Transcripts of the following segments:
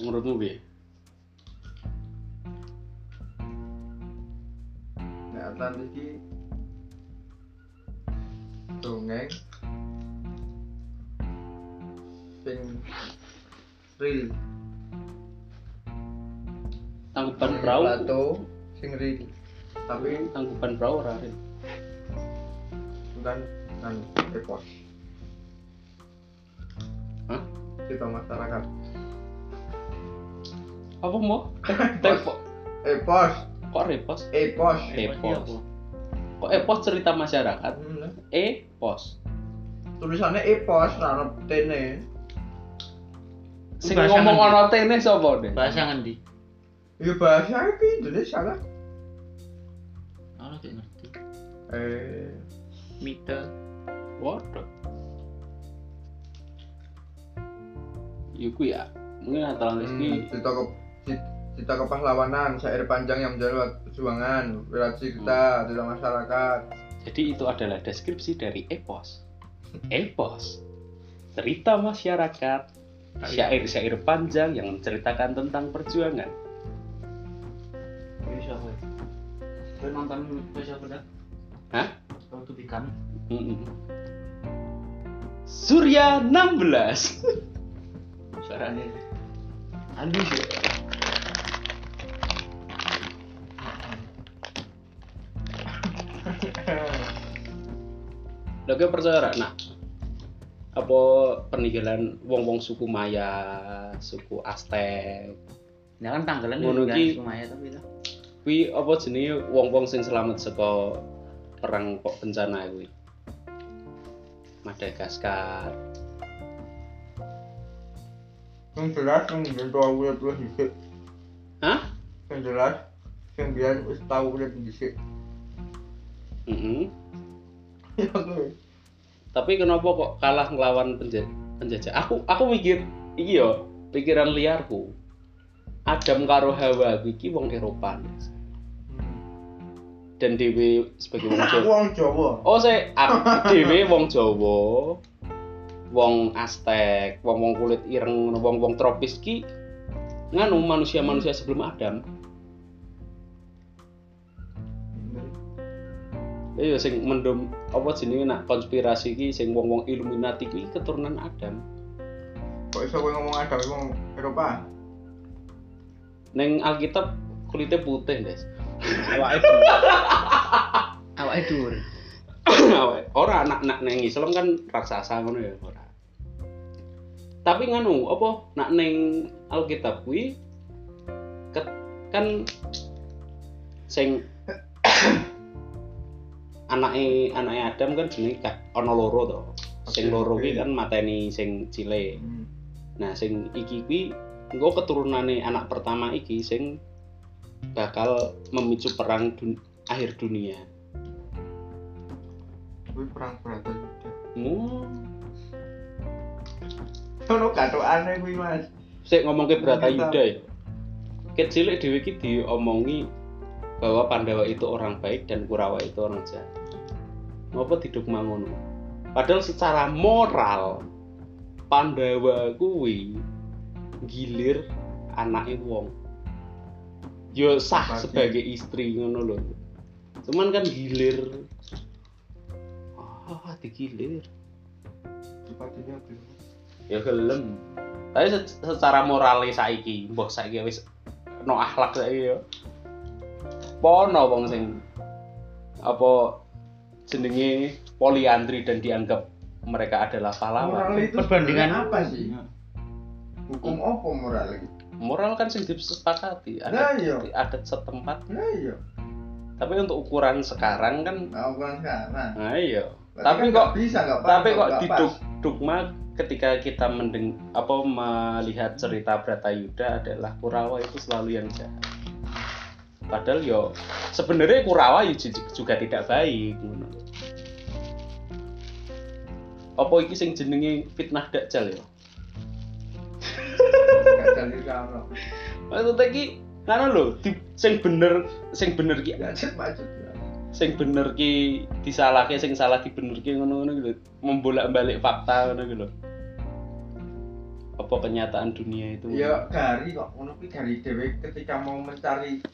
Menurutmu? Nek Atlantis iki dongeng sing real. Tangkuban perahu. Plato sing real. Tapi Tangkuban perahu ora Rin. bukan kan epos. Hah? Cerita masyarakat. Apa mau? Tepo. Epos, Kok repos? epos. Epos. Kok epos cerita masyarakat? Hmm, Epos. Tulisannya epos, rana tene. Sing ngomong ana tene sapa, Den? Bahasa ngendi? Ya bahasa iki Indonesia kan. Ono gak ngerti. Eh, Mite. Waduh. Iku ya. Mungkin Atlantis hmm, iki cerita cerita kepahlawanan, syair panjang yang menjalin perjuangan, wiracita, cerita masyarakat. Jadi itu adalah deskripsi dari epos. Epos. Cerita masyarakat. Syair-syair panjang yang menceritakan tentang perjuangan. Kowe nonton Bisa Bedak? Hah? Kau tuh Mm-mm. Surya 16. suaranya halus Lha kowe percaya ra nak? Apa peninggalan wong-wong suku Maya, suku Aztec, Ya kan tanggalan Ngono juga ki- Sumaya tapi lah. kuwi apa jenenge wong-wong sing selamat saka perang kok bencana kuwi. Madagaskar. Yang jelas yang biar tau udah terus dhisik. Hah? Yang jelas yang biar wis tau udah dhisik. Mm-mm. Ya kuwi. Tapi kenapa kok kalah ngelawan penjajah? penjajah? Aku aku mikir iki yo, pikiran liarku. Adam karo Hawa iki wong Eropa. Dan Dewi sebagai wong Jawa. wong Jawa. Oh, saya Dewi wong Jawa. Wong Aztec, wong-wong kulit ireng, wong-wong tropis ki nganu manusia-manusia sebelum Adam. Iya sing mendom apa jenenge nak konspirasi ki sing wong-wong Illuminati ki keturunan Adam. Kok iso kowe ngomong ada wong Eropa? Neng Alkitab kulitnya putih, Des. Awake dhuwur. Awake dhuwur. ora anak nak neng Islam kan raksasa ngono ya ora. Tapi nganu apa nak neng Alkitab kuwi kan sing anake anake Adam kan jenenge ka- ana loro to. Sing loro kuwi kan mateni sing cilik. Hmm. Nah, sing iki kuwi engko keturunane anak pertama iki sing bakal memicu perang dun- akhir dunia. Kuwi perang berata juga. Hmm. Ono katokane kuwi Mas. Sik ngomong ke Brata Kita- Yuda ya. Kecil dhewe iki diomongi bahwa Pandawa itu orang baik dan Kurawa itu orang jahat. Ngapa didukma ngono? Padahal secara moral Pandawa kuwi gilir anake wong. Yo sah Bagi. sebagai istri ngono lho. Cuman kan gilir Ah, digilir. Sepatunya tuh. ya gelem tapi se- secara moral saiki mbok saiki wis no akhlak saiki ya pono wong sing apa jenenge poliandri dan dianggap mereka adalah Moral pahlawan itu Perbandingan apa sih? Hukum apa moral iki? moral kan sing disepakati Nah, adat, iya. adat setempat Nah iya, tapi untuk ukuran sekarang kan nah bukan sekarang. nah iya Berarti Tapi kan kok- bisa pas. tapi kok di dogma ketika kita mendeng apa melihat cerita Bratayuda adalah Kurawa itu selalu yang jahat. Padahal yo sebenarnya Kurawa juga tidak baik. ngono. Apa iki sing jenenge fitnah Dajjal ya? Nggak jadi kalau. Maksudnya iki ngono lho, sing bener sing bener ki macet. sing bener ki disalahke sing salah dibenerke ngono-ngono gitu. Membolak-balik fakta ngono gitu. Apa kenyataan dunia itu ya gari kok ngono gari dhewe ketika mau mencari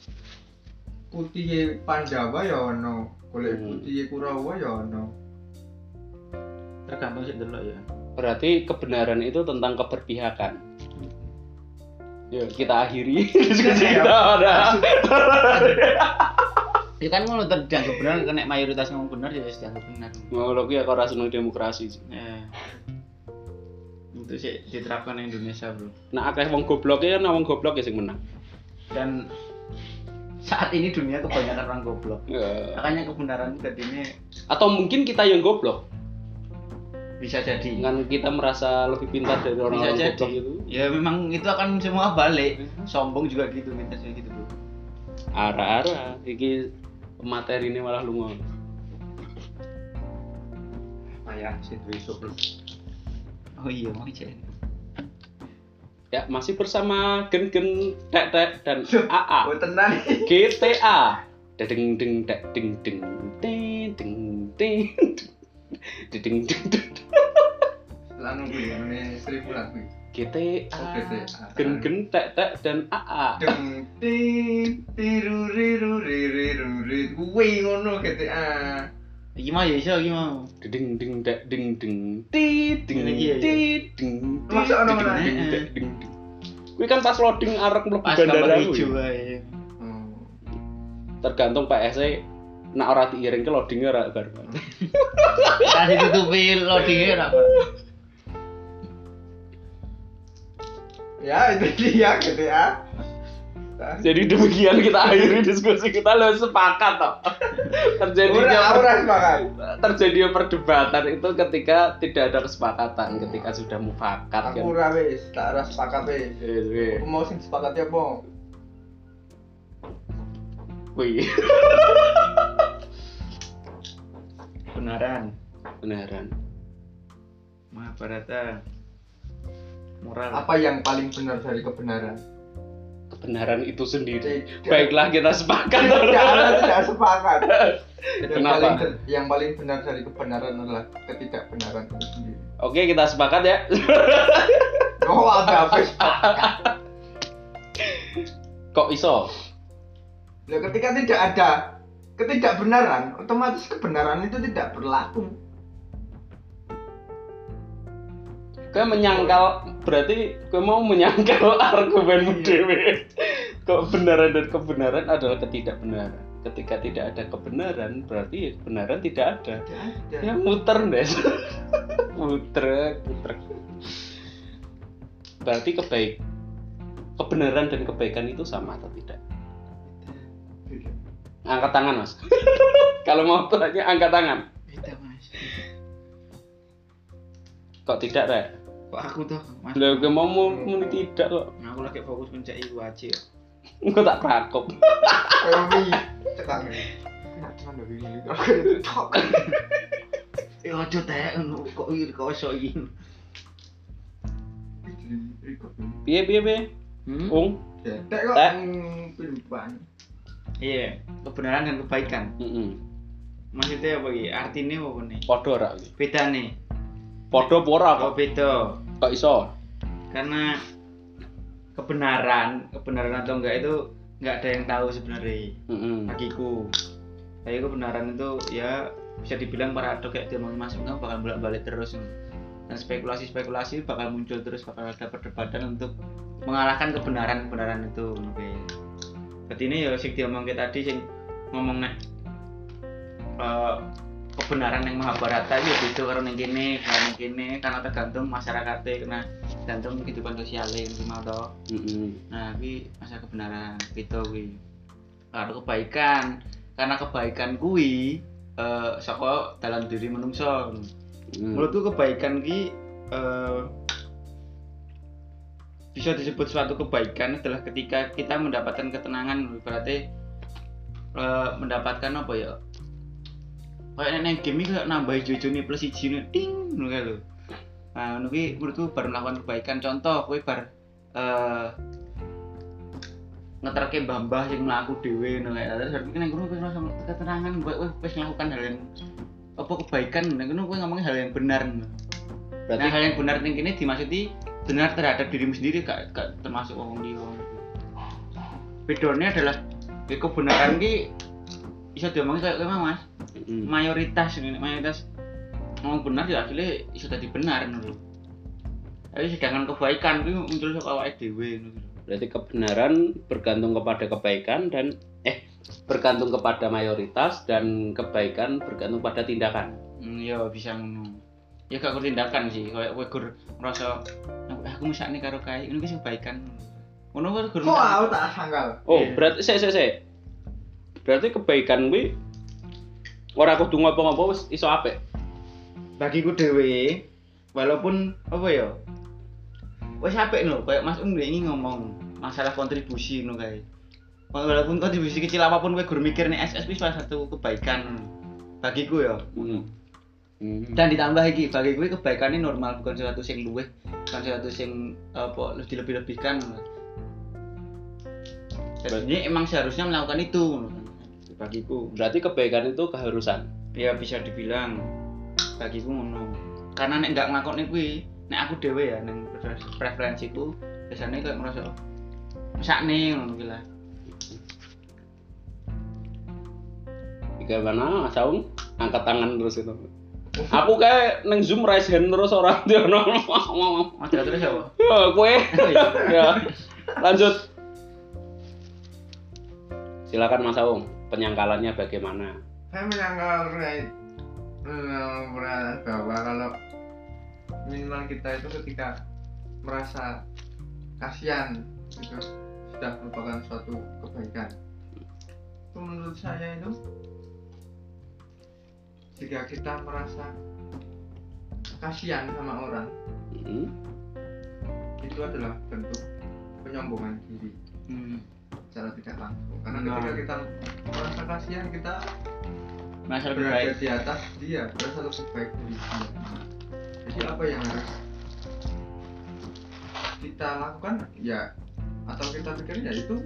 putih Pandawa ya ono golek Hmm. putih Kurawa ya ono Tergantung sih dulu ya. berarti kebenaran itu tentang keberpihakan yuk kita akhiri diskusi Ya, kita ada Ya kan ngono ter- dianggap benar kena mayoritas ngomong benar ya dianggap benar. mau lo ya kau rasa seneng demokrasi sih Ya. Itu sih diterapkan di Indonesia, Bro. nah akeh wong goblok ya nah wong goblok ya sing menang Dan saat ini dunia kebanyakan orang goblok. Ya. Makanya kebenaran tadi ini atau mungkin kita yang goblok bisa jadi. dengan kita merasa lebih pintar dari bisa orang-orang jadi. goblok itu Ya memang itu akan semua balik. Sombong juga gitu, minta juga gitu, Bro. arah-arah iki materi ini malah lunga Payah sih besok. Oh iya, mau cek. Ya masih bersama gen gen dek dek dan AA oh tenan. GTA deng deng dek deng deng deng deng deng deng deng deng lan kuwi ngene seribu kuwi GTA gen gen dek dek dan AA deng ting tiru riru riru riru kuwi ngono GTA Iki mau ya iso iki mau. deng deng dek deng deng ti deng Ini iya, iya. ti deng ti Masa ono deng mana? deng deng Kuwi kan pas loading arek mlebu Pas bandara gambar kuwi. oh tergantung PS nak ora diiring ke loadingnya ora karuan. Kasih tutupi loadingnya ora ya itu dia GTA Jadi demikian kita akhiri diskusi kita lo sepakat toh. Terjadinya sepakat terjadi perdebatan itu ketika tidak ada kesepakatan, ketika sudah mufakat kan. aku ora wis tak ora sepakat wis Eh, eh, aku mau sing sepakat ya apa Wih, Kebenaran. beneran. Mahabharata. Moral. apa yang paling benar dari kebenaran Kebenaran itu sendiri. Tidak. Baiklah kita sepakat. tidak ada tidak sepakat yang Kenapa? paling yang paling benar dari kebenaran adalah ketidakbenaran itu sendiri Oke, kita sepakat ya. oh ada Kok iso? Nah, ketika tidak ada ketidakbenaran otomatis kebenaran itu tidak berlaku Kau menyangkal berarti kau mau menyangkal argumenmu dewe. Kebenaran dan kebenaran adalah ketidakbenaran. Ketika tidak ada kebenaran, berarti ya kebenaran tidak ada. tidak ada Ya muter deh. muter, muter. Berarti kebaik kebenaran dan kebaikan itu sama atau tidak? Angkat tangan, Mas. Kalau mau tanya angkat tangan. Beda, Mas. Kok tidak, Rek? Kok aku tuh, Mas? Lah kau mau mau muni tidak kok. Aku lagi fokus mencari iku aja. Engko tak prakop. Kami cekak Enak tenan dari ini. Aku tok. Eh aja teh kok iki kok iso iki. Piye piye piye? Hmm? Ung. Tek kok Tek. pilihan. Iya, kebenaran dan kebaikan. Heeh. Maksudnya apa iki? Artinya apa nih? Padha ora iki? Beda nih. Padha apa ora Oh kok? beda. Kok iso? Karena kebenaran, kebenaran atau enggak itu enggak ada yang tahu sebenarnya Heeh. bagiku. Tapi kebenaran itu ya bisa dibilang paradok kayak dia Mas Enggak bakal bolak-balik terus. Dan spekulasi-spekulasi bakal muncul terus bakal ada perdebatan untuk mengalahkan kebenaran-kebenaran itu. Oke. Berarti ini ya sing diomong tadi sing ngomong nek eh, kebenaran yang Mahabharata itu beda karo ning kene, karo ning kene karena tergantung masyarakatnya karena tergantung kehidupan sosialnya gimana toh. Heeh. Nah, ini masa kebenaran beda kuwi. Karo kebaikan, karena kebaikan kuwi eh saka dalam diri menungso. Menurutku kebaikan ki eh, bisa disebut suatu kebaikan adalah ketika kita mendapatkan ketenangan berarti eh, mendapatkan apa ya kayak nenek game ini kayak nambahi jojo nih plus siji nih ting nunggu lo nah nunggu menurutku baru melakukan kebaikan contoh kue bar eh, uh, ngeterke bambah yang melaku dewe nunggu terus baru kue kue sama keterangan kue kue pas melakukan hal yang apa kebaikan. Neng kue kue ngomongin hal yang benar Berarti... nah hal yang benar neng ini dimaksudi benar terhadap dirimu sendiri gak, gak termasuk orang di orang bedornya adalah kebenaran ini bisa diomongin kayak gimana mas. Mm. mayoritas ini mayoritas ngomong benar ya akhirnya iso tadi benar tapi sedangkan kebaikan itu muncul saka awake dhewe. Berarti kebenaran bergantung kepada kebaikan dan eh bergantung kepada mayoritas dan kebaikan bergantung pada tindakan. Hmm, ya bisa ngono. Ya gak kudu tindakan sih, kayak kowe gur ngerasa aku, aku mesakne karo kae, ini wis kebaikan. Ngono kowe gur Kok aku tak sangkal? Oh, Iya. berarti saya saya saya. Berarti kebaikan kuwi ora kudu ngopo-ngopo wis iso apik. bagiku dhewe walaupun apa ya wis apik no kayak Mas Um ini ngomong masalah kontribusi no kayak walaupun kontribusi kecil apa pun kowe gur mikir nih SS wis salah satu kebaikan bagiku ya Hmm. Hmm. dan ditambah iki bagi gue kebaikan ini normal bukan sesuatu sing luweh bukan sesuatu sing apa lebih lebih lebihkan jadi emang seharusnya melakukan itu bagiku Berarti kebaikan itu keharusan. ya bisa dibilang bagiku ngono karena nek nggak nglakoni kuwi nek aku dhewe ya ning preferensiku biasanya kayak merasa sakne ngono kuwi lah Gimana Mas Aung? Angkat tangan terus itu. Aku kayak neng zoom raise hand terus orang dia ngomong. Mas terus apa Ya, kue. Oh, iya. ya. Lanjut. Silakan Mas Aung, penyangkalannya bagaimana? Saya menyangkal terkait pernyataan bahwa kalau minimal kita itu ketika merasa kasihan itu sudah merupakan suatu kebaikan. Itu menurut saya itu jika kita merasa kasihan sama orang Hmm. itu adalah bentuk penyombongan diri hmm. Secara tidak langsung. Karena Nah. ketika kita merasa kasihan kita merasa lebih berada baik. di atas dia berasa lebih baik dari dia. Jadi apa yang harus kita lakukan? Ya atau kita pikir ya itu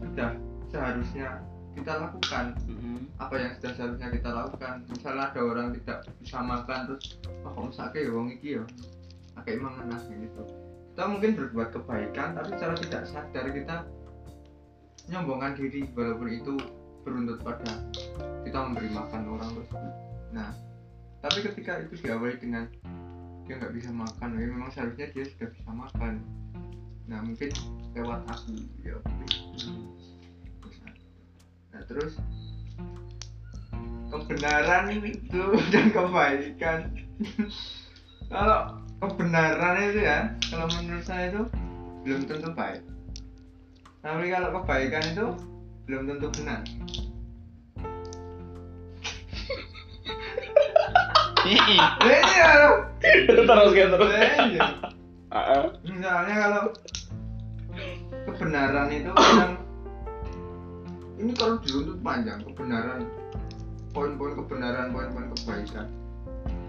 sudah seharusnya kita lakukan. Hmm. apa yang sudah seharusnya kita lakukan? Misalnya ada orang tidak bisa makan terus oh kok mesake ya wong iki ya? Pakai mangan nasi gitu. Kita mungkin berbuat kebaikan tapi secara tidak sadar kita nyombongkan diri walaupun itu beruntut pada kita memberi makan orang tersebut. Nah tapi ketika itu diawali dengan dia nggak bisa makan ya memang seharusnya dia sudah bisa makan. Nah mungkin lewat aku ya nah terus kebenaran itu dan kebaikan. Kalau kebenaran itu ya kalau menurut saya itu belum tentu baik tapi kalau kebaikan itu belum tentu benar Iya. ini ya terus gitu terus. Ah. misalnya kalau kebenaran itu kadang ini kalau diruntut panjang kebenaran poin-poin kebenaran poin-poin kebaikan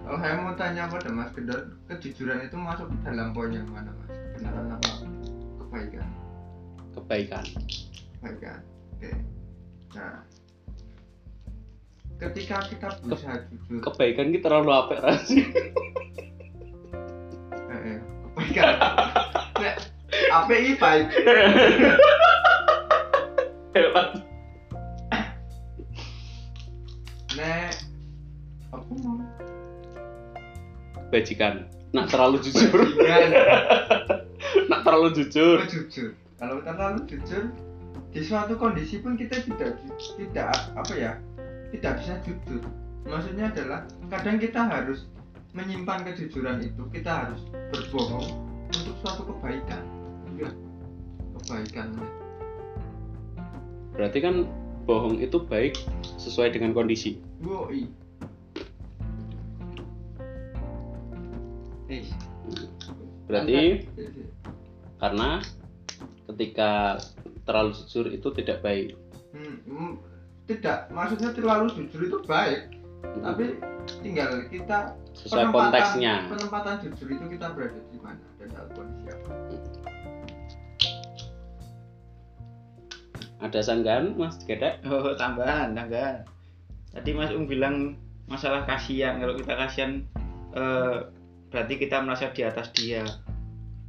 kalau saya mau tanya pada Mas Gendar kejujuran itu masuk dalam poin yang mana Mas kebenaran apa Kebaikan. kebaikan oke nah ketika kita berusaha jujur Kebaikan kita terlalu apik rasanya. eh, eh, kebaikan apa ini baik Hebat. nek apa mau Bajikan. Nak terlalu jujur. Nak terlalu jujur. Jujur kalau terlalu jujur di suatu kondisi pun kita tidak tidak apa ya tidak bisa jujur. Maksudnya adalah kadang kita harus menyimpan kejujuran itu kita harus berbohong untuk suatu kebaikan. Kebaikan Berarti kan bohong itu baik sesuai dengan kondisi. woi. Eh, Berarti karena ketika terlalu jujur itu tidak baik. Hmm, hmm, tidak maksudnya terlalu jujur itu baik tapi tinggal kita sesuai penempatan- konteksnya. penempatan jujur itu kita berada di mana dan dalam kondisi apa Ada sanggahan Mas Gedek? Oh, tambahan, tambahan. Tadi Mas Um bilang masalah kasihan. Kalau kita kasihan eh, berarti kita merasa di atas dia.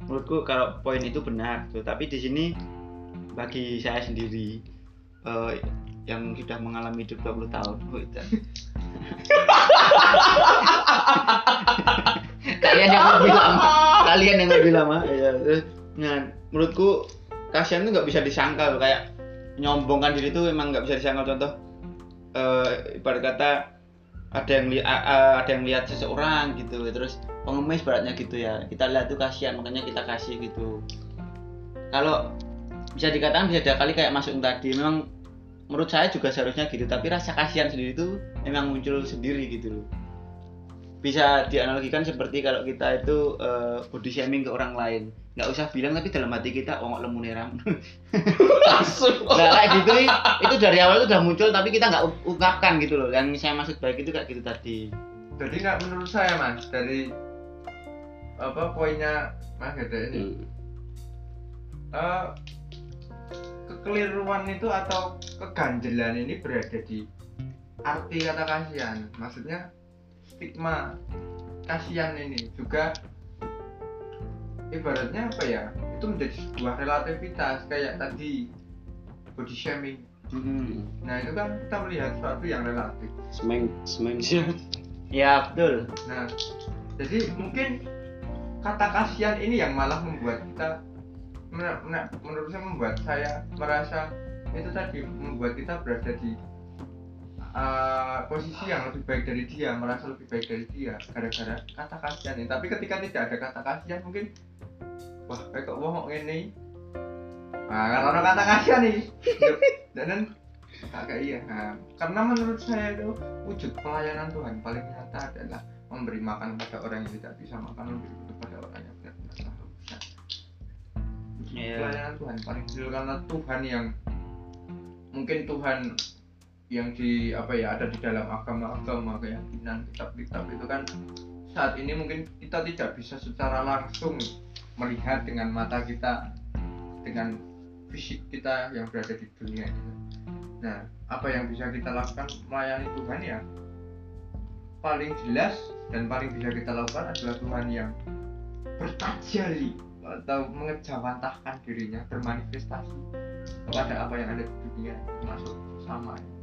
Menurutku kalau poin itu benar tuh tapi di sini bagi saya sendiri eh, yang sudah mengalami hidup 20 tahun oh, itu. kalian yang lebih lama. Kalian yang lebih lama. Ya terus, nah menurutku kasihan tuh nggak bisa disangkal kayak nyombongkan diri tuh emang nggak bisa disangkal. Contoh eh, ibarat kata ada yang lihat ada yang lihat seseorang gitu terus pengemis baratnya gitu ya. Kita lihat tuh kasihan makanya kita kasih gitu. Kalau bisa dikatakan bisa diakali kayak masuk tadi memang menurut saya juga seharusnya gitu tapi rasa kasihan sendiri itu memang muncul sendiri gitu bisa dianalogikan seperti kalau kita itu eh, body shaming ke orang lain. Nggak usah bilang tapi dalam hati kita oh lemu neram langsung. Nah kayak gitu itu dari awal itu udah muncul tapi kita nggak ungkapkan gitu loh. Yang saya maksud baik itu kayak gitu tadi. Jadi nggak menurut saya mas dari apa poinnya mas Gede ini. Hmm. eh, kekeliruan itu atau keganjelan ini berada di arti kata kasihan. Maksudnya stigma kasihan ini juga ibaratnya apa ya? Itu menjadi sebuah relativitas kayak tadi body shaming. Mm-mm. nah itu kan kita melihat sesuatu yang relatif. Semeng semeng sih ya betul. Nah jadi mungkin kata kasihan ini yang malah membuat kita men- men- menurut saya membuat saya merasa itu tadi membuat kita berada di uh, posisi yang lebih baik dari dia merasa lebih baik dari dia gara-gara kata kasihan ini tapi ketika tidak ada kata kasihan mungkin wah kayak kok wong ngene nah karena kata kasihan nih dan dan agak iya. Nah, karena menurut saya itu wujud pelayanan Tuhan paling nyata adalah memberi makan pada orang yang tidak bisa makan memberi minum pada orang yang benar-benar haus Nah, Iya. pelayanan Tuhan paling kecil karena Tuhan yang mungkin Tuhan yang di apa ya ada di dalam agama-agama keyakinan kitab-kitab itu kan saat ini mungkin kita tidak bisa secara langsung melihat dengan mata kita dengan fisik kita yang berada di dunia ini. Nah, apa yang bisa kita lakukan? Melayani Tuhan ya. Paling jelas dan paling bisa kita lakukan adalah Tuhan yang bertajali atau mengejawantahkan dirinya bermanifestasi kepada apa yang ada di dunia termasuk sama itu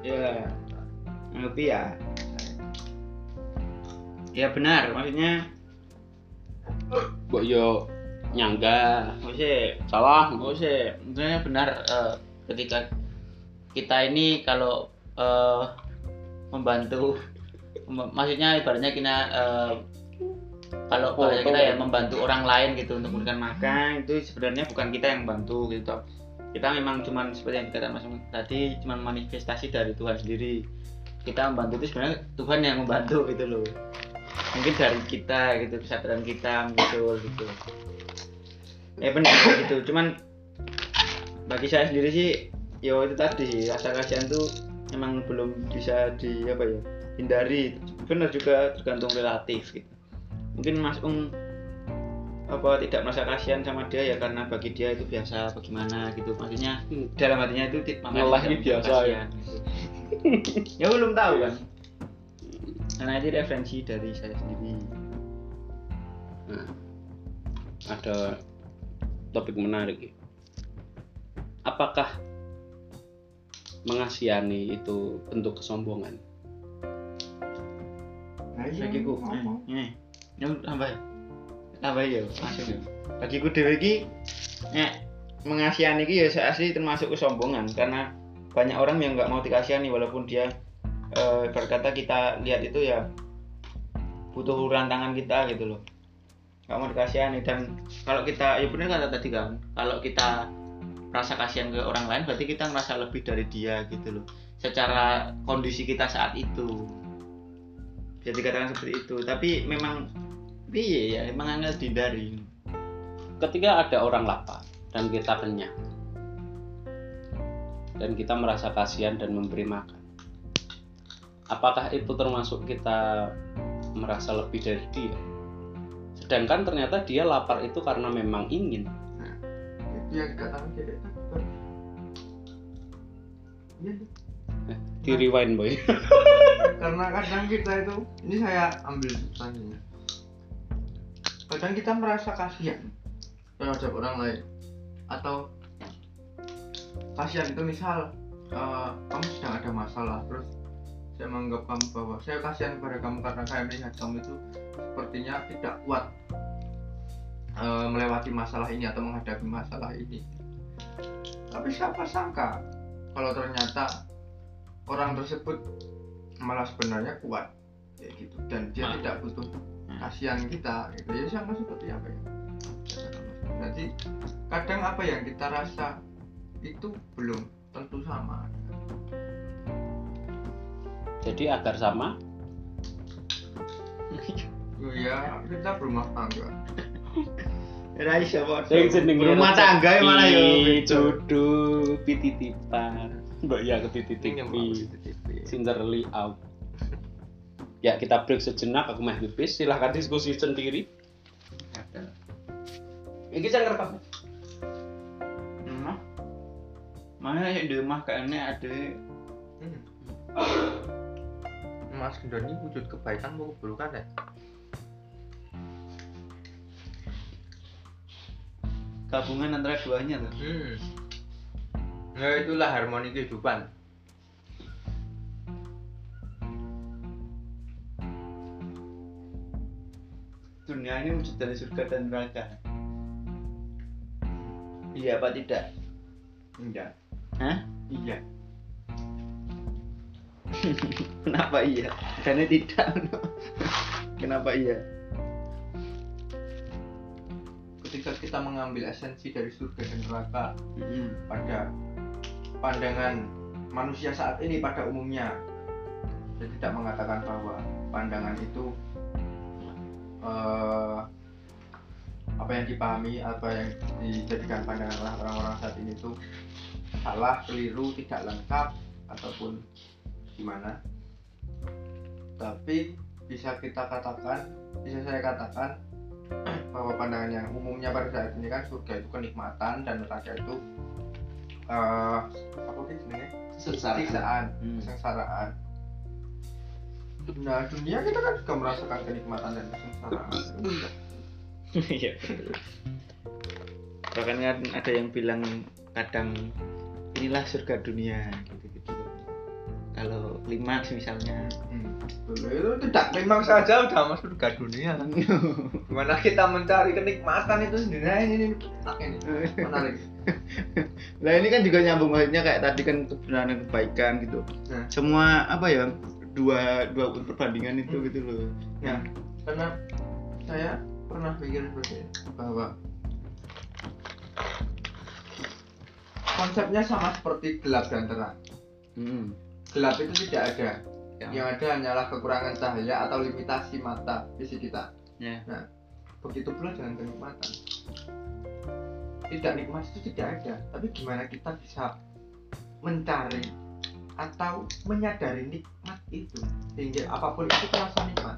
ya lebih ya? Ya benar maksudnya Mbok yo nyangga? Maksudnya salah. Sih, sebenarnya benar eh, ketika kita ini kalau eh, membantu, mem- maksudnya ibaratnya kita eh, kalau Oh, kita ya membantu orang lain gitu untuk memberikan makan itu sebenarnya bukan kita yang bantu gitu. Kita memang cuman seperti yang dikatakan Mas tadi cuman manifestasi dari Tuhan sendiri. Kita membantu itu sebenarnya Tuhan yang membantu gitu loh. Mungkin dari kita gitu kesadaran kita muncul gitu ya benar gitu cuman bagi saya sendiri sih ya itu tadi rasa kasihan tuh emang belum bisa di apa ya hindari benar juga tergantung relatif gitu mungkin Mas Ung apa tidak merasa kasihan sama dia ya karena bagi dia itu biasa bagaimana gitu maksudnya Hmm. dalam hatinya itu tidak ini merasa biasa, ya. kasihan, gitu. ya belum tahu kan karena itu referensi dari saya sendiri Nah, ada topik menarik ya. apakah mengasihani itu bentuk kesombongan nah iya bagiku ngomong. eh, eh, yang tambah ya langsung bagiku dewe iki nek mengasihani iki ya saya asli termasuk kesombongan karena banyak orang yang nggak mau dikasihani walaupun dia eh, berkata kita lihat itu ya butuh rantangan kita gitu loh. Nggak mau dikasihani dan kalau kita ya benar kata tadi kan kalau kita rasa kasihan ke orang lain berarti kita merasa lebih dari dia gitu loh. Secara kondisi kita saat itu. Bisa dikatakan seperti itu. Tapi memang iya ya emang angel dihindari. Ketika ada orang lapar dan kita kenyang dan kita merasa kasihan dan memberi makan apakah itu termasuk kita merasa lebih dari dia? Sedangkan ternyata dia lapar itu karena memang ingin. Dikatakan jadi Iya, di rewind boy. Karena kadang kita itu ini saya ambil pertanyaan kadang kita merasa kasihan terhadap orang lain atau kasihan itu misal eh, kamu sedang ada masalah terus saya menganggap kamu bahwa saya kasihan kepada kamu karena saya melihat kamu itu sepertinya tidak kuat eh, melewati masalah ini atau menghadapi masalah ini tapi siapa sangka kalau ternyata orang tersebut malah sebenarnya kuat kayak gitu dan dia Ah. tidak butuh kasihan kita gitu ya sama seperti apa ya jadi kadang apa yang kita rasa itu belum tentu sama Jadi agar sama Oh ya kita berumah tangga padha. Sing jenenge rumah tangga ya malah yo. Jodoh pititipan. Mbak ya ketitipi. TV Sincerely out. Ya kita break sejenak aku meh pipis silahkan diskusi sendiri. Iki saya ngerekam. Emah. Mana yang di rumah kayaknya ada Mas Gendon ini wujud kebaikan mau keburukan ya gabungan antara duanya tuh. hmm. ya itulah harmoni kehidupan Dunia ini wujud dari surga dan neraka. Iya apa tidak? enggak Hah? iya Kenapa iya? Karena tidak. Kenapa iya? ketika kita mengambil esensi dari surga dan neraka Mm-mm. pada pandangan manusia saat ini pada umumnya saya tidak mengatakan bahwa pandangan itu eh, apa yang dipahami apa yang dijadikan pandangan oleh orang-orang saat ini itu salah keliru tidak lengkap ataupun gimana. Tapi bisa kita katakan bisa saya katakan bahwa pandangan yang umumnya pada saat ini kan surga itu kenikmatan dan neraka itu eh apa sih sebenarnya? Siksaan Hmm. Nah dunia kita kan juga merasakan kenikmatan dan kesengsaraan Iya. Bahkan kan ada yang bilang kadang inilah surga dunia gitu-gitu. Kalau klimaks misalnya. hmm. itu tidak memang saja udah masuk surga dunia gimana kita mencari kenikmatan itu sendiri nah, ini, ini menarik Nah ini kan juga nyambung maksudnya kayak tadi kan kebenaran dan kebaikan gitu. Nah. Semua apa ya dua dua perbandingan itu gitu loh. Nah, karena saya pernah mikir seperti ini, bahwa konsepnya sama seperti gelap dan terang. Hmm. Gelap itu tidak ada. Ya. Yang ada hanyalah kekurangan cahaya atau limitasi mata fisik kita. Ya. Begitu pula dengan kenikmatan. Tidak nikmat itu tidak ada, tapi gimana kita bisa mencari atau menyadari nikmat itu sehingga apa pun itu terasa nikmat.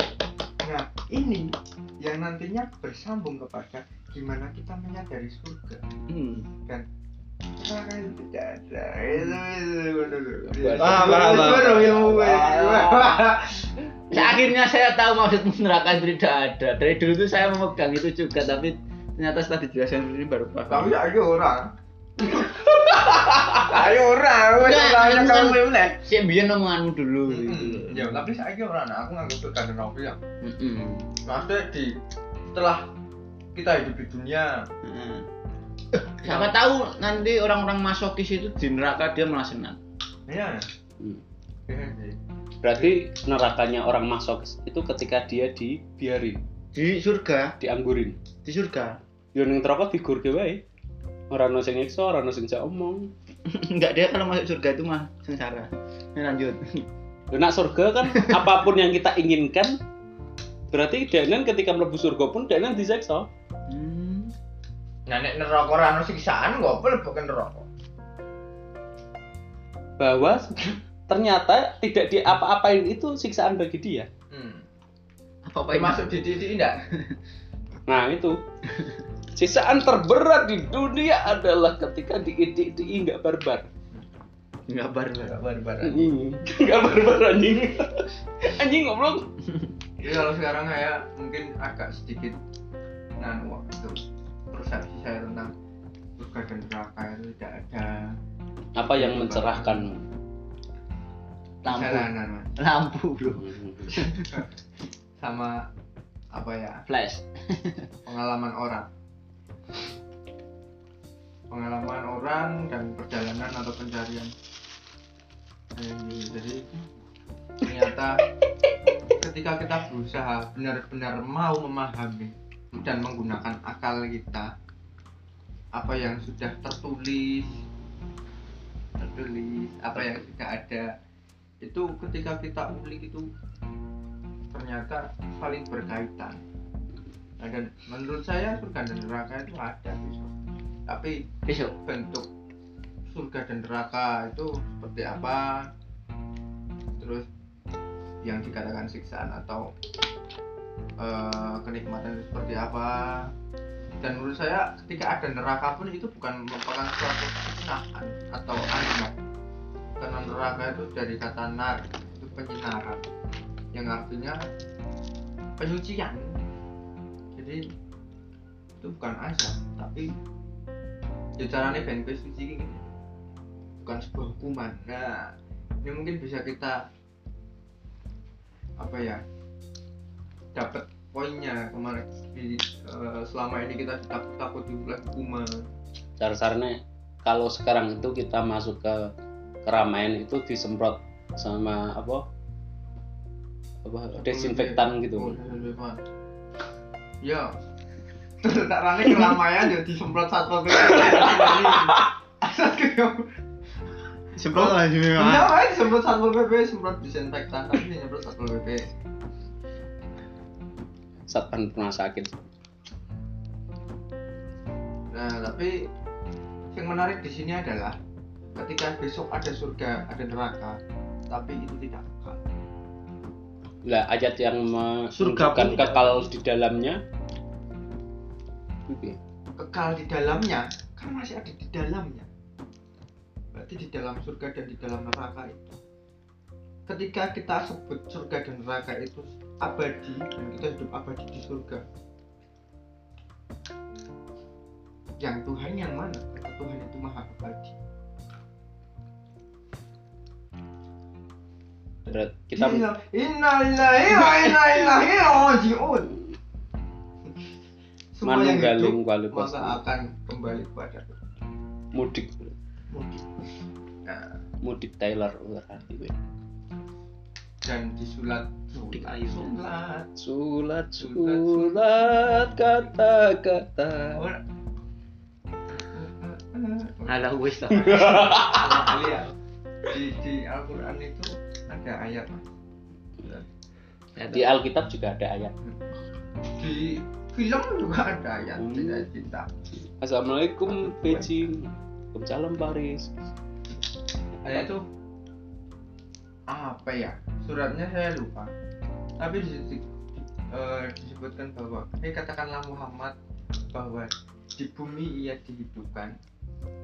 Nah, ini yang nantinya bersambung kepada gimana kita menyadari surga. Hmm. Itu tidak ada. Itu itu. Nah, akhirnya saya tahu maksud neraka itu tidak ada. Dari dulu tuh saya memegang itu juga, tapi ternyata setelah dijelaskan ini baru Tapi paham. ya ayo orang. Ayo orang, wes Enggak, orangnya kan- kamu boleh. Si Bian omonganmu dulu gitu. Ya, tapi saya orang, nah, aku nganggap Gandeng Novi ya. Mm-mm. Maksudnya di setelah kita hidup di dunia, Heeh. Siapa tahu nanti orang-orang masokis itu di neraka dia malah senang. ya. Hmm. Iya sih. Berarti nerakanya orang masuk itu ketika dia dibiarin, Di surga, dianggurin. di surga. Yo ning neraka digurke wae. Ora ono sing nyiksa, ora ono sing omong. Enggak dia kalau masuk surga itu mah sengsara. Ini lanjut. Nak surga kan apa pun yang kita inginkan berarti Danan ketika mlebu surga pun Danan disiksa. Hmm. Nah, nek neraka ora ono siksaan, kok apa bukan neraka? Bahwa ternyata tidak diapa-apain itu siksaan bagi dia. Hmm. Apa apa Termasuk di enggak? Nah, itu. Siksaan terberat di dunia adalah ketika diidik-idiki nggak barbar. Enggak baru. Enggak barbar. Nggak barbar anjing. Anjing ngobrol. Jadi kalau sekarang saya mungkin agak sedikit nah waktu itu persepsi saya tentang surga dan neraka itu tidak ada apa yang mencerahkan lampu jalanan lampu bro sama apa ya flash pengalaman orang pengalaman orang dan perjalanan atau pencarian. Eh, jadi ternyata ketika kita berusaha benar-benar mau memahami dan menggunakan akal kita apa yang sudah tertulis tertulis apa yang sudah ada itu ketika kita ulik itu ternyata saling berkaitan Nah, dan menurut saya surga dan neraka itu ada besok. Tapi besok bentuk surga dan neraka itu seperti apa? Terus yang dikatakan siksaan atau eh, kenikmatan itu seperti apa? Dan menurut saya ketika ada neraka pun itu bukan merupakan suatu kesusahan atau aneh. Karena neraka itu dari kata nar itu penyinaran yang artinya penyucian jadi itu bukan azab tapi ya caranya kowe suci gini. Bukan sebuah hukuman. Nah ini mungkin bisa kita apa ya dapat poinnya kemarin. Di eh, selama ini kita takut takut oleh hukuman. Dasarnya kalau sekarang itu kita masuk ke keramaian itu disemprot sama apa? Apa desinfektan gitu. Oh, desinfektan. Ya. Terus tak rame keramaian ya disemprot satpol pp. Asal semprot aja Iya, main semprot satpol pp, semprot disinfektan, tapi semprot satpol pp. satpan rumah sakit Nah, tapi yang menarik di sini adalah ketika besok ada surga, ada neraka, tapi itu tidak kekal. Lah ayat yang menunjukkan kekal di dalamnya. Kekal di dalamnya, kan masih ada di dalamnya. Berarti di dalam surga dan di dalam neraka itu. Ketika kita sebut surga dan neraka itu abadi dan kita hidup abadi di surga. Yang Tuhan yang mana? Karena Tuhan itu maha abadi. Berat. kita Inna innalillahi wa inna ilaihi raji'un. Manunggaling hidup wali maka akan kembali kepada mudik Nah, mudik Taylor berarti gue. dan disulat Mudik ayu. sulat sulat Sulat, kata-kata. Alah wis lah. Di di Al-Quran itu ada ayat Mas. di Alkitab juga ada ayat. Di film juga ada ayat Hmm. tidak cinta. Assalamualaikum Beijing. Waalaikumsalam Paris. Ayat itu. Apa ya? Suratnya saya lupa. Tapi di situ eh, disebutkan bahwa eh katakanlah Muhammad bahwa di bumi ia dihidupkan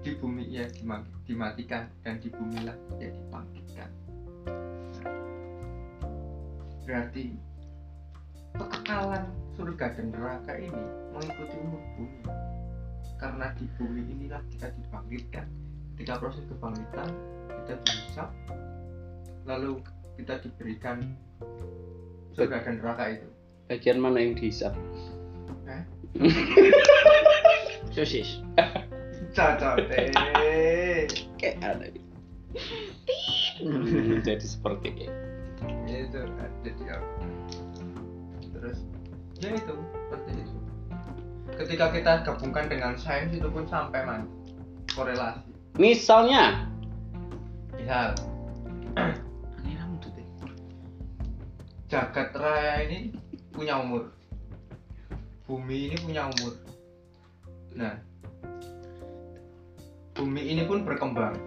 di bumi ia dima- dimatikan dan di bumilah ia dibangkitkan berarti kekekalan surga dan neraka ini mengikuti umur bumi. Karena di bumi inilah kita dibangkitkan. Ketika proses kebangkitan kita dihisap lalu kita diberikan surga dan neraka itu. Bagian mana yang dihisap? Sosis. cocok deh kayak ada jadi seperti itu itu ada di Al-Quran. terus ya itu seperti itu. Ketika kita gabungkan dengan sains itu pun sampai man korelasi. Misalnya? Misal tuh deh. jagat raya ini punya umur. Bumi ini punya umur. Nah bumi ini pun berkembang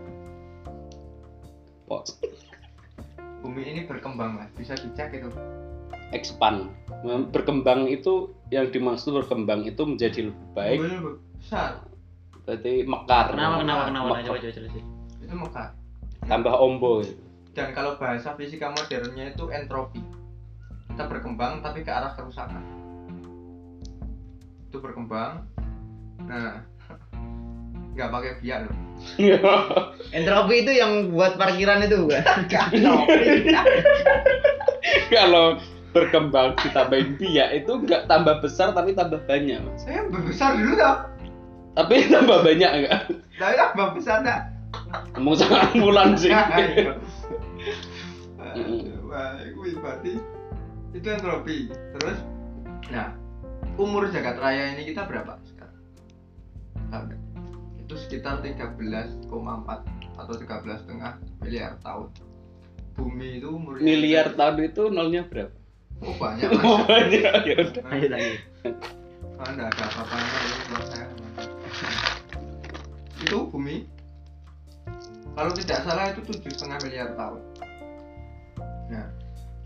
bumi ini berkembang mas. Bisa dicek itu. Expand berkembang itu yang dimaksud berkembang itu menjadi lebih baik. Bumi ini besar. Berarti mekar. Kenapa kenapa kenapa? Mekar. Coba coba jelasin. itu mekar. Tambah ombo. Gitu. dan kalau bahasa fisika modernnya itu entropi. Kita berkembang tapi ke arah kerusakan. Itu berkembang. Nah nggak pakai biak loh Entropi itu yang buat parkiran itu bukan? kalau berkembang ditambahin biak itu nggak tambah besar tapi tambah banyak mas saya besar dulu tau tapi tambah banyak enggak tapi tambah besar tak ngomong sangat bulan sih. Wah, itu berarti itu entropi. Terus, nah umur jagat raya ini kita berapa sekarang? Itu sekitar 13,4 atau 13 setengah miliar tahun. Bumi itu umurnya miliar tahun itu nolnya berapa Oh banyak oh banyak ya udah Ayo lagi. Anda ada apa-apanya ini buat saya. Itu bumi. Kalau tidak salah itu tujuh setengah miliar tahun. Nah,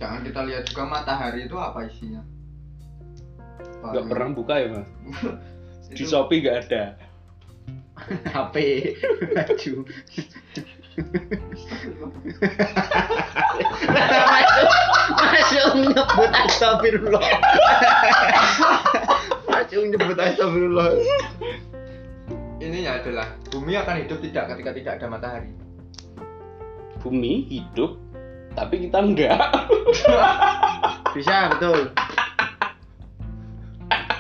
jangan kita lihat juga matahari itu apa isinya. Nggak ini? pernah buka ya mas di Itu- shopee nggak ada HP, baju. masuk, masuk nyebut astagfirullah. masuk nyebut astagfirullah. Ininya adalah bumi akan hidup tidak ketika tidak ada matahari. bumi hidup tapi kita enggak Bisa betul.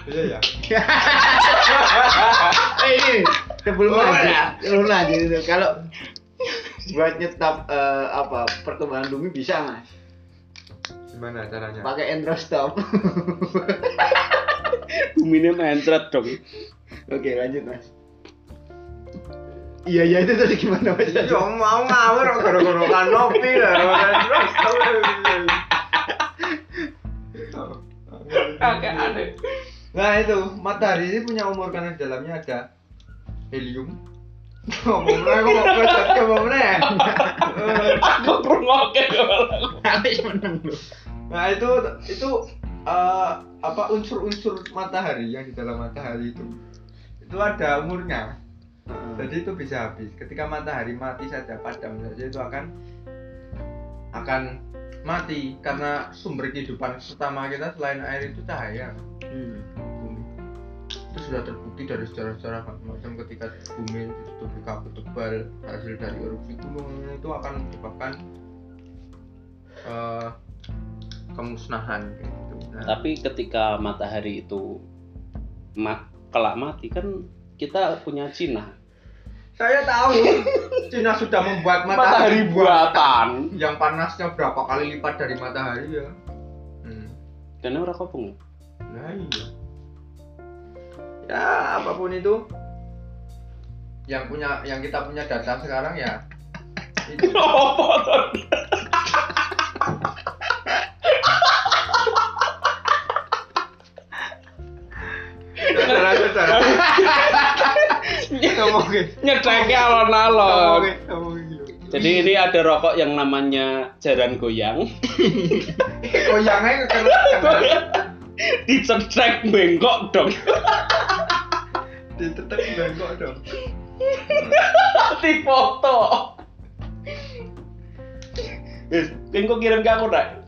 Iya ya. eh ini sebelum Oh, lanjut, ya. sebelum lanjut itu. Kalau buat nyetop eh, apa perkembangan bumi bisa mas. Gimana caranya? pakai endro stop buminya mencret dong. Oke lanjut mas. Iya iya itu tadi gimana mas? Ya mau ngawur gara-gara kanopi lah. Terus agak aneh Nah itu matahari ini punya umur karena di dalamnya ada helium. Ngomong mulai kok mau mulai. aku menang lu Nah itu itu eh, apa unsur-unsur matahari yang di dalam matahari itu itu ada umurnya. Jadi itu bisa habis. Ketika matahari mati saja padam saja itu akan akan mati karena sumber kehidupan pertama kita selain air itu cahaya. Hmm. Itu sudah terbukti dari sejarah-sejarah macam-macam ketika bumi ditutupi kabut tebal hasil dari erupsi gunung itu akan menyebabkan eh, kemusnahan gitu. Nah, tapi ketika matahari itu ma kelak mati kan kita punya Cina saya tahu Cina sudah membuat matahari matahari buatan yang panasnya berapa kali lipat dari matahari ya. Hmm. dan orang kopong Nah iya. Ya apa pun itu. Yang punya yang kita punya data sekarang ya. Itu. Ngomongin. Nyedeknya alon-alon. Jadi ini ada rokok yang namanya jaran goyang. Goyangnya kencang dicedek bengkok dong. Ditetek bengkok dong. Di foto Wis, bengkok kirim ke aku nak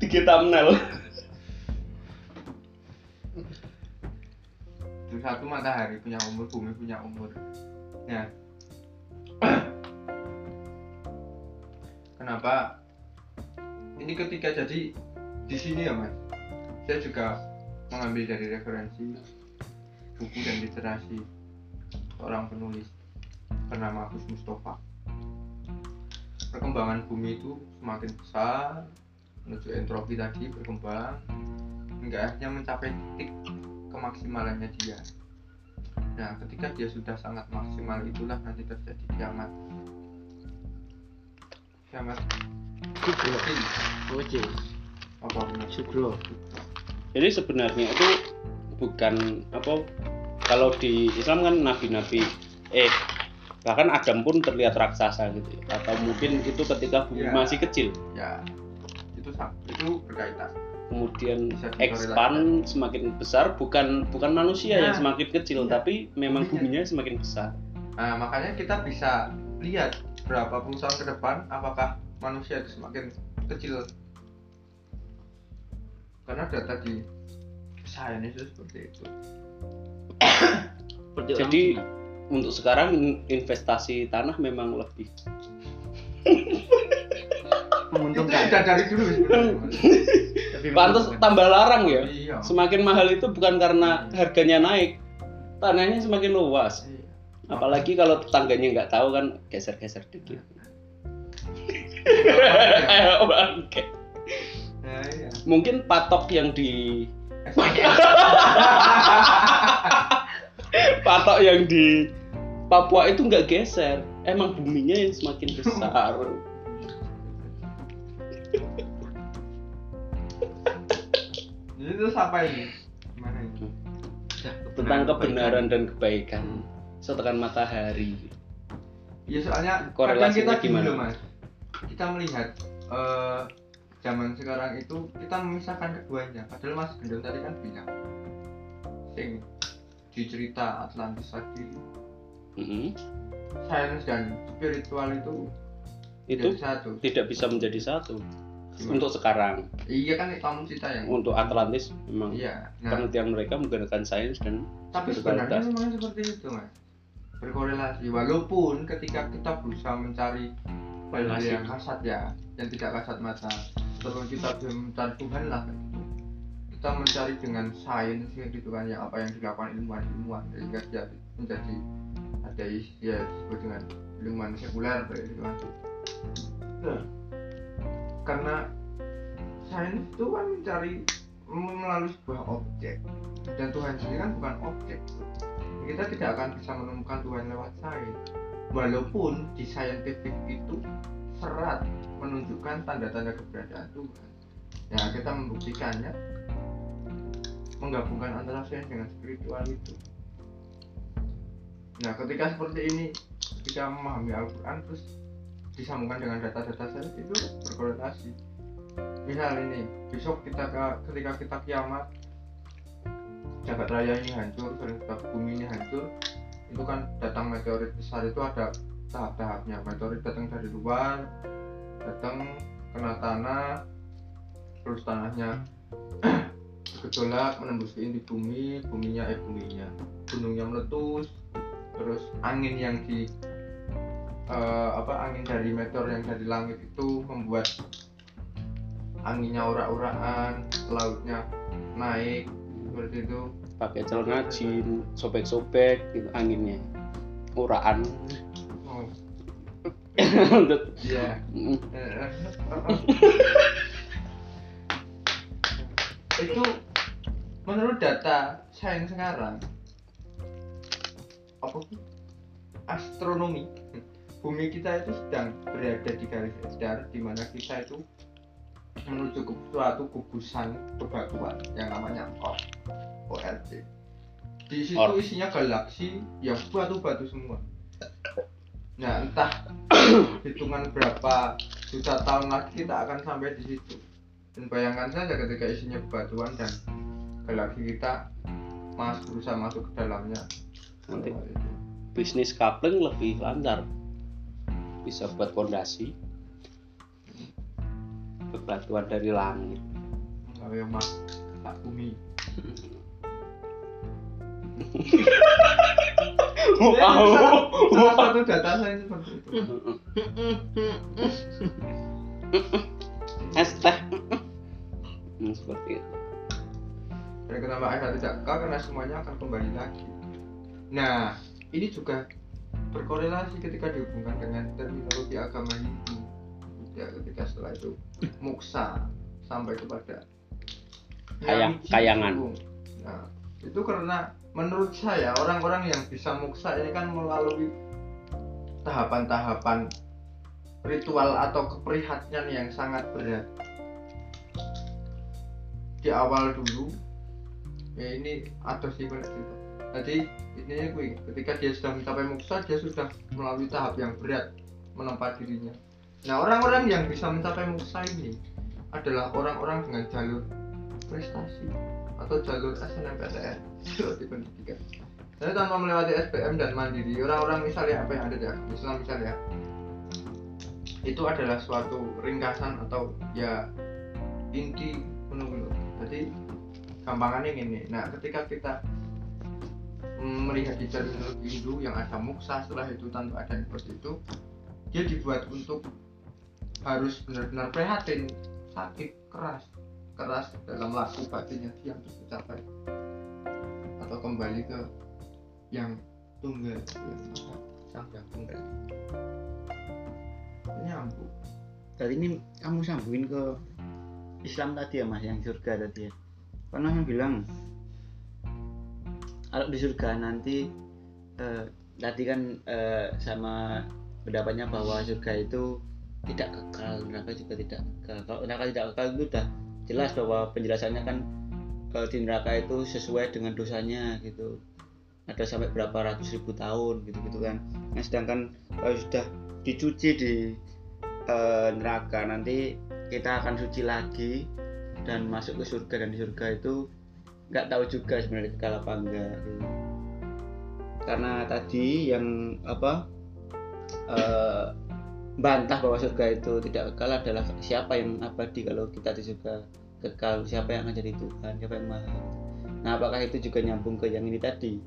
tiga thumbnail itu satu matahari punya umur bumi punya umur. Ya. Kenapa? Ini ketika jadi di sini ya mas saya juga mengambil dari referensi buku dan literasi seorang penulis bernama Agus Mustafa perkembangan bumi itu semakin besar menuju entropi tadi berkembang hingga akhirnya mencapai titik kemaksimalannya dia. Nah, ketika dia sudah sangat maksimal itulah nanti terjadi kiamat. Kiamat Sugro oke Apa? Sugro jadi sebenarnya itu bukan apa kalau di Islam kan nabi-nabi eh bahkan Adam pun terlihat raksasa gitu ya. atau mungkin itu ketika bumi Ya. masih kecil Ya, itu itu berkaitan. kemudian expand semakin besar bukan bukan manusia Nah, yang semakin kecil iya. tapi memang Buminya. buminya semakin besar Nah, makanya kita bisa lihat berapa puluh tahun ke depan apakah manusia itu semakin kecil. Karena data di sains itu seperti itu Seperti Jadi orang untuk sekarang in- investasi tanah memang lebih itu menguntungkan. udah dari dulu pantas tambah larang ya. iya Semakin mahal itu bukan karena harganya naik, tanahnya semakin luas. Iya. Apalagi kalau tetangganya nggak tahu kan geser-geser dikit. Iya. Bangke. Nah. Mungkin patok yang di patok yang di Papua itu nggak geser, emang buminya yang semakin besar. Jadi terus apa ini gimana ini Udah, Tentang kebenaran, dan kebaikan setekan matahari. ya soalnya Korelasinya kita gimana? loh mas kita melihat eh, zaman sekarang itu kita memisahkan keduanya padahal mas Gendong tadi kan bilang sing di cerita Atlantis tadi Mhm. sains dan spiritual itu Itu satu tidak bisa menjadi satu Gimana? untuk sekarang. iya kan kamu cerita yang Untuk Atlantis memang iya nah penelitian mereka menggunakan sains dan tapi sebenarnya memang seperti itu mas berkorelasi walaupun ketika kita berusaha mencari Korelasi. yang kasat ya yang tidak kasat mata terus kita mencari Tuhan lah. Kita mencari dengan sains gitu kan ya apa yang dilakukan ilmuwan ilmuwan sehingga dia menjadi ada ya disebut dengan ilmuwan sekuler gitu kan. Nah, karena sains itu kan mencari melalui sebuah objek. Dan Tuhan sendiri kan bukan objek. Kita tidak akan bisa menemukan Tuhan lewat sains. Walaupun di scientific itu serat menunjukkan tanda-tanda keberadaan Tuhan. Ya kita membuktikannya menggabungkan antara sains dengan spiritual itu. Nah ketika seperti ini ketika memahami Al-Quran terus disambungkan dengan data-data sains itu berkorelasi. Misal ini besok kita ke- ketika kita kiamat jagat raya ini hancur jagat bumi ini hancur itu kan datang meteorit besar itu ada tahap-tahapnya meteorit datang dari luar datang kena tanah terus tanahnya bergejolak menembus inti bumi buminya eh buminya. Gunungnya meletus terus angin yang di eh, apa angin dari meteor yang dari langit itu membuat anginnya urak-urakan lautnya naik seperti itu. Pakai celana jin sobek-sobek gitu anginnya. Uraan iya. Itu menurut data sains sekarang apa sih? astronomi. Bumi kita itu sedang berada di garis sedar di mana kita itu menuju ke suatu gugusan bebatuan yang namanya ORT ORT di situ isinya galaksi yang batu-batu semua. Nah entah hitungan berapa juta tahun lagi kita akan sampai di situ. Dan bayangkan saja ketika isinya bebatuan dan galaksi kita mas berusaha masuk ke dalamnya. Nanti. bisnis coupling lebih lancar. Bisa buat fondasi. Bebatuan dari langit. Nggak yang mas. Tak bumi mau Ya, salah- satu data saya seperti itu. Es teh. Seperti itu. Dan kenapa anda tidak? K karena semuanya akan kembali lagi. Nah ini juga berkorelasi ketika dihubungkan dengan terminologi agama Hindu. Ya ketika setelah itu muksa sampai kepada Nyamiji kayangan. Nah itu karena menurut saya orang-orang yang bisa muksa ini kan melalui tahapan-tahapan ritual atau keprihatinan yang sangat berat. Di awal dulu ya ini ada sih gitu. jadi intinya gue ketika dia sudah mencapai muksa dia sudah melalui tahap yang berat menempa dirinya. Nah orang-orang yang bisa mencapai muksa ini adalah orang-orang dengan jalur prestasi atau jalur SNMPTN di pendidikan jadi tanpa melewati SPM dan mandiri orang-orang misalnya apa yang ada di agama Islam misalnya itu adalah suatu ringkasan atau ya inti menurut jadi gampangannya gini. Nah ketika kita mm, melihat di terminologi Hindu yang ada muksa setelah itu tanpa ada seperti itu dia dibuat untuk harus benar-benar prihatin sakit keras keras dalam laku batinnya dia untuk mencapai atau kembali ke yang tunggal yang yang tunggal nyambung Tadi ini kamu sambungin ke Islam tadi ya mas, yang surga tadi ya. Karena yang bilang kalau di surga nanti eh, tadi kan eh, sama pendapatnya bahwa surga itu tidak kekal, neraka juga tidak kekal. Kalau neraka tidak kekal itu udah jelas bahwa penjelasannya kan eh, di neraka itu sesuai dengan dosanya gitu. Ada sampai berapa ratus ribu tahun gitu-gitu kan. Nah, sedangkan kalau sudah dicuci di eh, neraka nanti kita akan suci lagi dan masuk ke surga dan di surga itu nggak tahu juga sebenarnya kekal apa enggak gitu. karena tadi yang apa eh, bantah bahwa surga itu tidak kekal adalah siapa yang abadi kalau kita di surga kekal siapa yang akan jadi Tuhan siapa yang maha. Nah apakah itu juga nyambung ke yang ini tadi?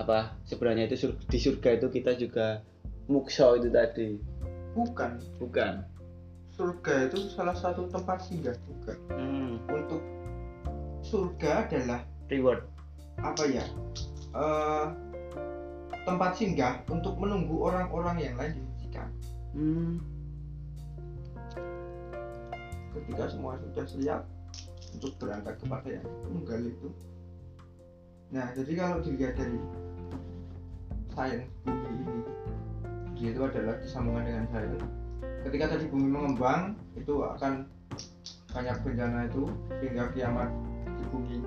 Apa sebenarnya itu sur- di surga itu kita juga mukso itu tadi? Bukan. Bukan. Surga itu salah satu tempat singgah juga. Hmm, untuk surga adalah reward. Apa ya? Eh, tempat singgah untuk menunggu orang-orang yang lain disucikan hmm, ketika semua sudah siap untuk berangkat kepada yang tunggal itu. Nah jadi kalau dilihat dari sains bumi ini dia itu adalah disambungkan dengan sains. Ketika tadi bumi mengembang itu akan banyak bencana itu hingga kiamat di bumi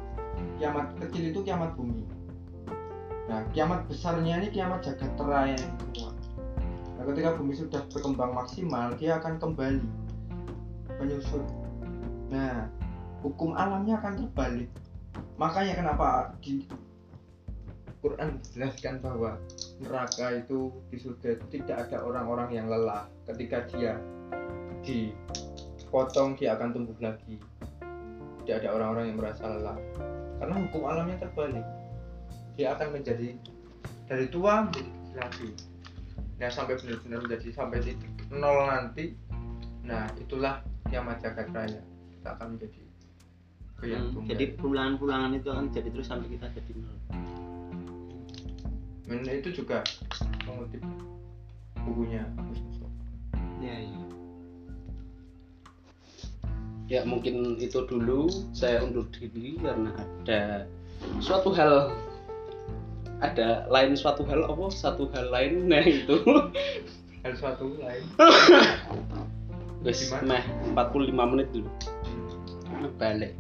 kiamat kecil itu kiamat bumi. Nah kiamat besarnya ini kiamat jagat raya semua. Nah ketika bumi sudah berkembang maksimal dia akan kembali menyusut. Nah hukum alamnya akan terbalik. Makanya kenapa di Quran dijelaskan bahwa neraka itu di surga tidak ada orang-orang yang lelah. Ketika dia dipotong dia akan tumbuh lagi. Tidak ada orang-orang yang merasa lelah. Karena hukum alamnya terbalik. Dia akan menjadi dari tua menjadi lagi. Nah sampai benar-benar menjadi sampai titik nol nanti. Nah itulah kiamat jagat raya. Kita akan menjadi yang Hmm, jadi pulangan-pulangan itu akan jadi terus sampai kita jadi nol Dan itu juga mengutip bukunya Agus Nuso. ya, ya. ya mungkin itu dulu saya undur diri karena ada suatu hal ada lain suatu hal apa satu hal lain nah itu Hal suatu lain. Gimana? meh 45 menit dulu balik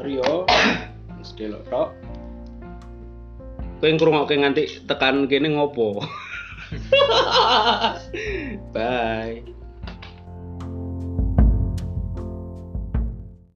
Rio wis delok tok kowe ngrungokke nganti tekan kene ngopo? Bye